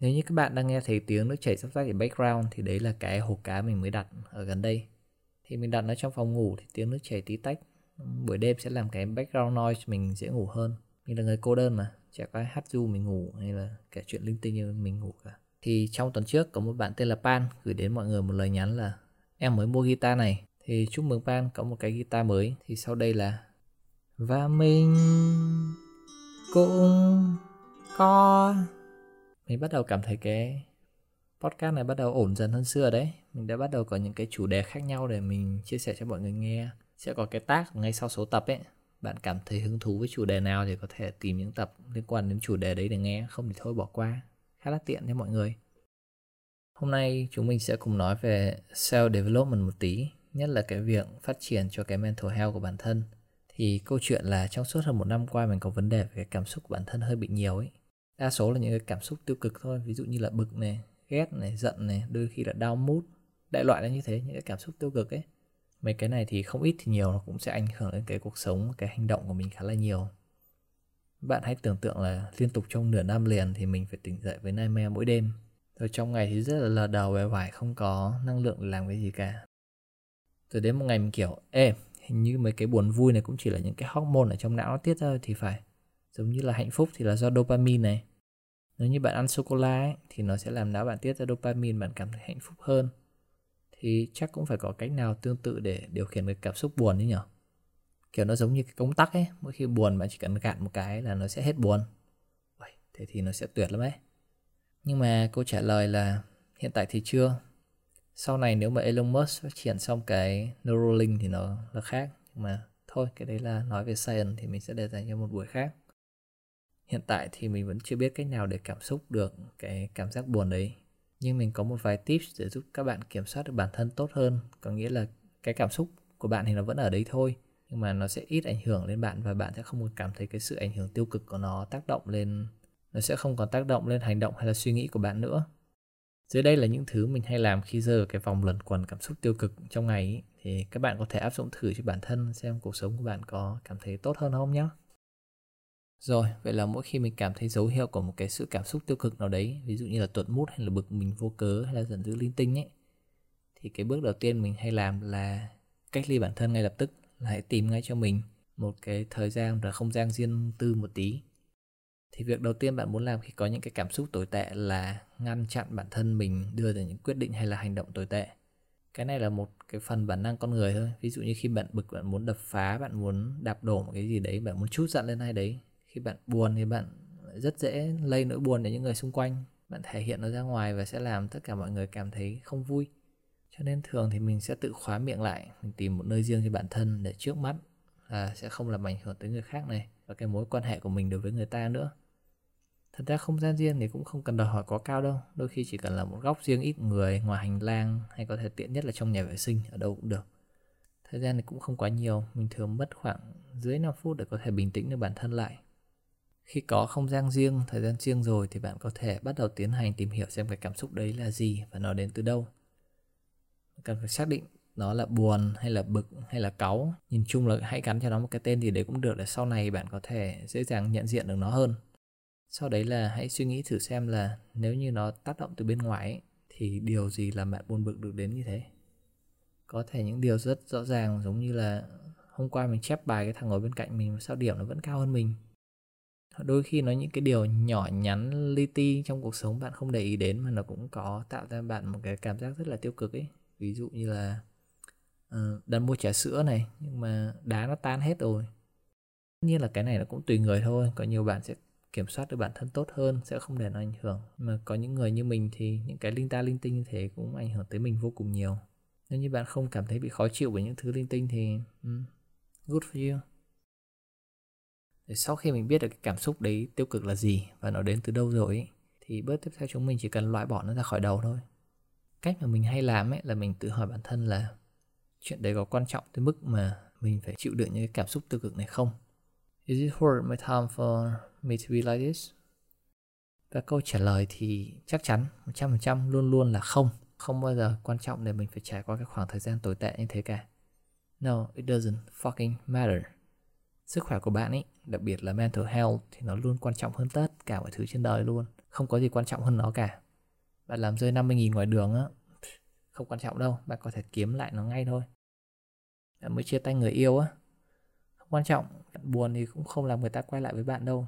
Nếu như các bạn đang nghe thấy tiếng nước chảy sắp rách ở background thì đấy là cái hồ cá mình mới đặt ở gần đây. Thì mình đặt nó trong phòng ngủ thì tiếng nước chảy tí tách. Buổi đêm sẽ làm cái background noise mình dễ ngủ hơn. Mình là người cô đơn mà, chả có ai hát du mình ngủ hay là kể chuyện linh tinh như mình ngủ cả. Thì trong tuần trước có một bạn tên là Pan gửi đến mọi người một lời nhắn là em mới mua guitar này thì chúc mừng Pan có một cái guitar mới thì sau đây là và mình cũng có mình bắt đầu cảm thấy cái podcast này bắt đầu ổn dần hơn xưa đấy. Mình đã bắt đầu có những cái chủ đề khác nhau để mình chia sẻ cho mọi người nghe. Sẽ có cái tag ngay sau số tập ấy. Bạn cảm thấy hứng thú với chủ đề nào thì có thể tìm những tập liên quan đến chủ đề đấy để nghe. Không thì thôi, bỏ qua. Khá là tiện cho mọi người. Hôm nay chúng mình sẽ cùng nói về self development một tí, nhất là cái việc phát triển cho cái mental health của bản thân. Thì câu chuyện là trong suốt hơn một năm qua mình có vấn đề về cái cảm xúc của bản thân hơi bị nhiều ấy đa số là những cái cảm xúc tiêu cực thôi, ví dụ như là bực này, ghét này, giận này, đôi khi là đau mút đại loại là như thế, những cái cảm xúc tiêu cực ấy. Mấy cái này thì không ít thì nhiều nó cũng sẽ ảnh hưởng đến cái cuộc sống, cái hành động của mình khá là nhiều. Bạn hãy tưởng tượng là liên tục trong nửa năm liền thì mình phải tỉnh dậy với nightmare mỗi đêm. Rồi trong ngày thì rất là lờ đầu vẻ vải không có năng lượng để làm cái gì cả. Rồi đến một ngày mình kiểu, ê, hình như mấy cái buồn vui này cũng chỉ là những cái hormone ở trong não nó tiết ra thì phải giống như là hạnh phúc thì là do dopamine này. Nếu như bạn ăn sô cô la thì nó sẽ làm não bạn tiết ra dopamine bạn cảm thấy hạnh phúc hơn. Thì chắc cũng phải có cách nào tương tự để điều khiển cái cảm xúc buồn ấy nhở? Kiểu nó giống như cái công tắc ấy mỗi khi buồn bạn chỉ cần gạn một cái là nó sẽ hết buồn. Vậy, thế thì nó sẽ tuyệt lắm ấy. Nhưng mà câu trả lời là hiện tại thì chưa. Sau này nếu mà Elon Musk phát triển xong cái Neuralink thì nó là khác. Nhưng mà thôi cái đấy là nói về science thì mình sẽ để dành cho một buổi khác hiện tại thì mình vẫn chưa biết cách nào để cảm xúc được cái cảm giác buồn đấy. Nhưng mình có một vài tips để giúp các bạn kiểm soát được bản thân tốt hơn. Có nghĩa là cái cảm xúc của bạn thì nó vẫn ở đấy thôi nhưng mà nó sẽ ít ảnh hưởng lên bạn và bạn sẽ không còn cảm thấy cái sự ảnh hưởng tiêu cực của nó tác động lên nó sẽ không còn tác động lên hành động hay là suy nghĩ của bạn nữa. Dưới đây là những thứ mình hay làm khi rơi vào cái vòng luẩn quẩn cảm xúc tiêu cực trong ngày ấy, thì các bạn có thể áp dụng thử cho bản thân xem cuộc sống của bạn có cảm thấy tốt hơn không nhé rồi, vậy là mỗi khi mình cảm thấy dấu hiệu của một cái sự cảm xúc tiêu cực nào đấy, ví dụ như là tuột mút hay là bực mình vô cớ hay là giận dữ linh tinh ấy, thì cái bước đầu tiên mình hay làm là cách ly bản thân ngay lập tức, là hãy tìm ngay cho mình một cái thời gian và không gian riêng tư một tí. Thì việc đầu tiên bạn muốn làm khi có những cái cảm xúc tồi tệ là ngăn chặn bản thân mình đưa ra những quyết định hay là hành động tồi tệ. Cái này là một cái phần bản năng con người thôi. Ví dụ như khi bạn bực bạn muốn đập phá, bạn muốn đạp đổ một cái gì đấy, bạn muốn chút giận lên ai đấy khi bạn buồn thì bạn rất dễ lây nỗi buồn đến những người xung quanh. Bạn thể hiện nó ra ngoài và sẽ làm tất cả mọi người cảm thấy không vui. Cho nên thường thì mình sẽ tự khóa miệng lại, mình tìm một nơi riêng cho bản thân để trước mắt là sẽ không làm ảnh hưởng tới người khác này và cái mối quan hệ của mình đối với người ta nữa. Thật ra không gian riêng thì cũng không cần đòi hỏi quá cao đâu. Đôi khi chỉ cần là một góc riêng ít người, ngoài hành lang, hay có thể tiện nhất là trong nhà vệ sinh, ở đâu cũng được. Thời gian thì cũng không quá nhiều, mình thường mất khoảng dưới 5 phút để có thể bình tĩnh được bản thân lại khi có không gian riêng thời gian riêng rồi thì bạn có thể bắt đầu tiến hành tìm hiểu xem cái cảm xúc đấy là gì và nó đến từ đâu. Cần phải xác định nó là buồn hay là bực hay là cáu. Nhìn chung là hãy gắn cho nó một cái tên gì đấy cũng được để sau này bạn có thể dễ dàng nhận diện được nó hơn. Sau đấy là hãy suy nghĩ thử xem là nếu như nó tác động từ bên ngoài ấy, thì điều gì làm bạn buồn bực được đến như thế? Có thể những điều rất rõ ràng giống như là hôm qua mình chép bài cái thằng ngồi bên cạnh mình sao điểm nó vẫn cao hơn mình đôi khi nó những cái điều nhỏ nhắn li ti trong cuộc sống bạn không để ý đến mà nó cũng có tạo ra bạn một cái cảm giác rất là tiêu cực ấy. Ví dụ như là uh, đặt mua trà sữa này nhưng mà đá nó tan hết rồi. Tất nhiên là cái này nó cũng tùy người thôi có nhiều bạn sẽ kiểm soát được bản thân tốt hơn sẽ không để nó ảnh hưởng. Mà có những người như mình thì những cái linh ta linh tinh như thế cũng ảnh hưởng tới mình vô cùng nhiều. Nếu như bạn không cảm thấy bị khó chịu bởi những thứ linh tinh thì um, good for you để sau khi mình biết được cái cảm xúc đấy tiêu cực là gì và nó đến từ đâu rồi ấy, thì bước tiếp theo chúng mình chỉ cần loại bỏ nó ra khỏi đầu thôi. Cách mà mình hay làm ấy là mình tự hỏi bản thân là chuyện đấy có quan trọng tới mức mà mình phải chịu đựng những cái cảm xúc tiêu cực này không? Is it worth my time for me to be like this? Và câu trả lời thì chắc chắn 100% luôn luôn là không. Không bao giờ quan trọng để mình phải trải qua cái khoảng thời gian tồi tệ như thế cả. No it doesn't fucking matter. Sức khỏe của bạn ấy đặc biệt là mental health thì nó luôn quan trọng hơn tất cả mọi thứ trên đời luôn. Không có gì quan trọng hơn nó cả. Bạn làm rơi 50.000 ngoài đường á, không quan trọng đâu, bạn có thể kiếm lại nó ngay thôi. Bạn mới chia tay người yêu á, không quan trọng. Bạn buồn thì cũng không làm người ta quay lại với bạn đâu.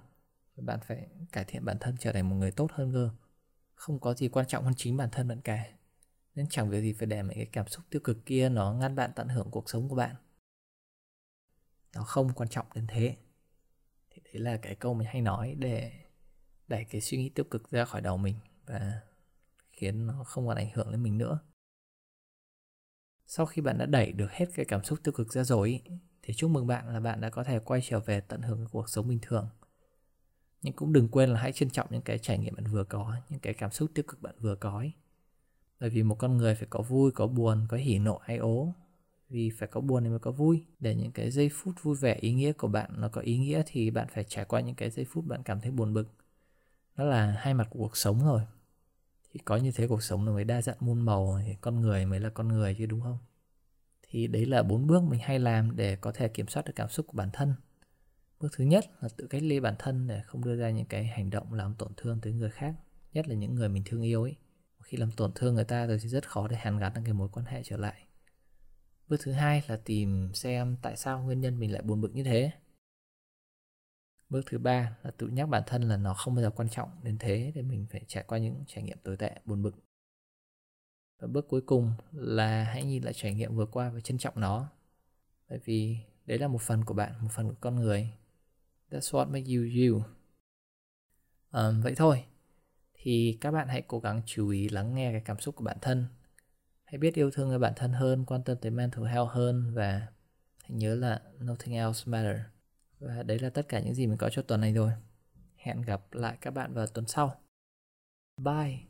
Bạn phải cải thiện bản thân, trở thành một người tốt hơn cơ. Không có gì quan trọng hơn chính bản thân bạn cả. Nên chẳng việc gì phải để mấy cái cảm xúc tiêu cực kia nó ngăn bạn tận hưởng cuộc sống của bạn. Nó không quan trọng đến thế đấy là cái câu mình hay nói để đẩy cái suy nghĩ tiêu cực ra khỏi đầu mình và khiến nó không còn ảnh hưởng đến mình nữa. Sau khi bạn đã đẩy được hết cái cảm xúc tiêu cực ra rồi thì chúc mừng bạn là bạn đã có thể quay trở về tận hưởng cuộc sống bình thường. Nhưng cũng đừng quên là hãy trân trọng những cái trải nghiệm bạn vừa có, những cái cảm xúc tiêu cực bạn vừa có ấy. bởi vì một con người phải có vui, có buồn, có hỉ nộ ai ố vì phải có buồn thì mới có vui. Để những cái giây phút vui vẻ, ý nghĩa của bạn nó có ý nghĩa thì bạn phải trải qua những cái giây phút bạn cảm thấy buồn bực. Đó là hai mặt của cuộc sống rồi. Thì có như thế cuộc sống nó mới đa dạng muôn màu, thì con người mới là con người chứ, đúng không? Thì đấy là bốn bước mình hay làm để có thể kiểm soát được cảm xúc của bản thân. Bước thứ nhất là tự cách ly bản thân để không đưa ra những cái hành động làm tổn thương tới người khác, nhất là những người mình thương yêu ấy. Khi làm tổn thương người ta rồi thì rất khó để hàn gắn được cái mối quan hệ trở lại bước thứ hai là tìm xem tại sao nguyên nhân mình lại buồn bực như thế. Bước thứ ba là tự nhắc bản thân là nó không bao giờ quan trọng đến thế để mình phải trải qua những trải nghiệm tồi tệ buồn bực. Và bước cuối cùng là hãy nhìn lại trải nghiệm vừa qua và trân trọng nó. Bởi vì đấy là một phần của bạn một phần của con người. That's what makes you you. Um, vậy thôi. Thì các bạn hãy cố gắng chú ý lắng nghe cái cảm xúc của bản thân hãy biết yêu thương người bản thân hơn, quan tâm tới mental health hơn và hãy nhớ là nothing else matter. Và đấy là tất cả những gì mình có cho tuần này rồi. Hẹn gặp lại các bạn vào tuần sau. Bye.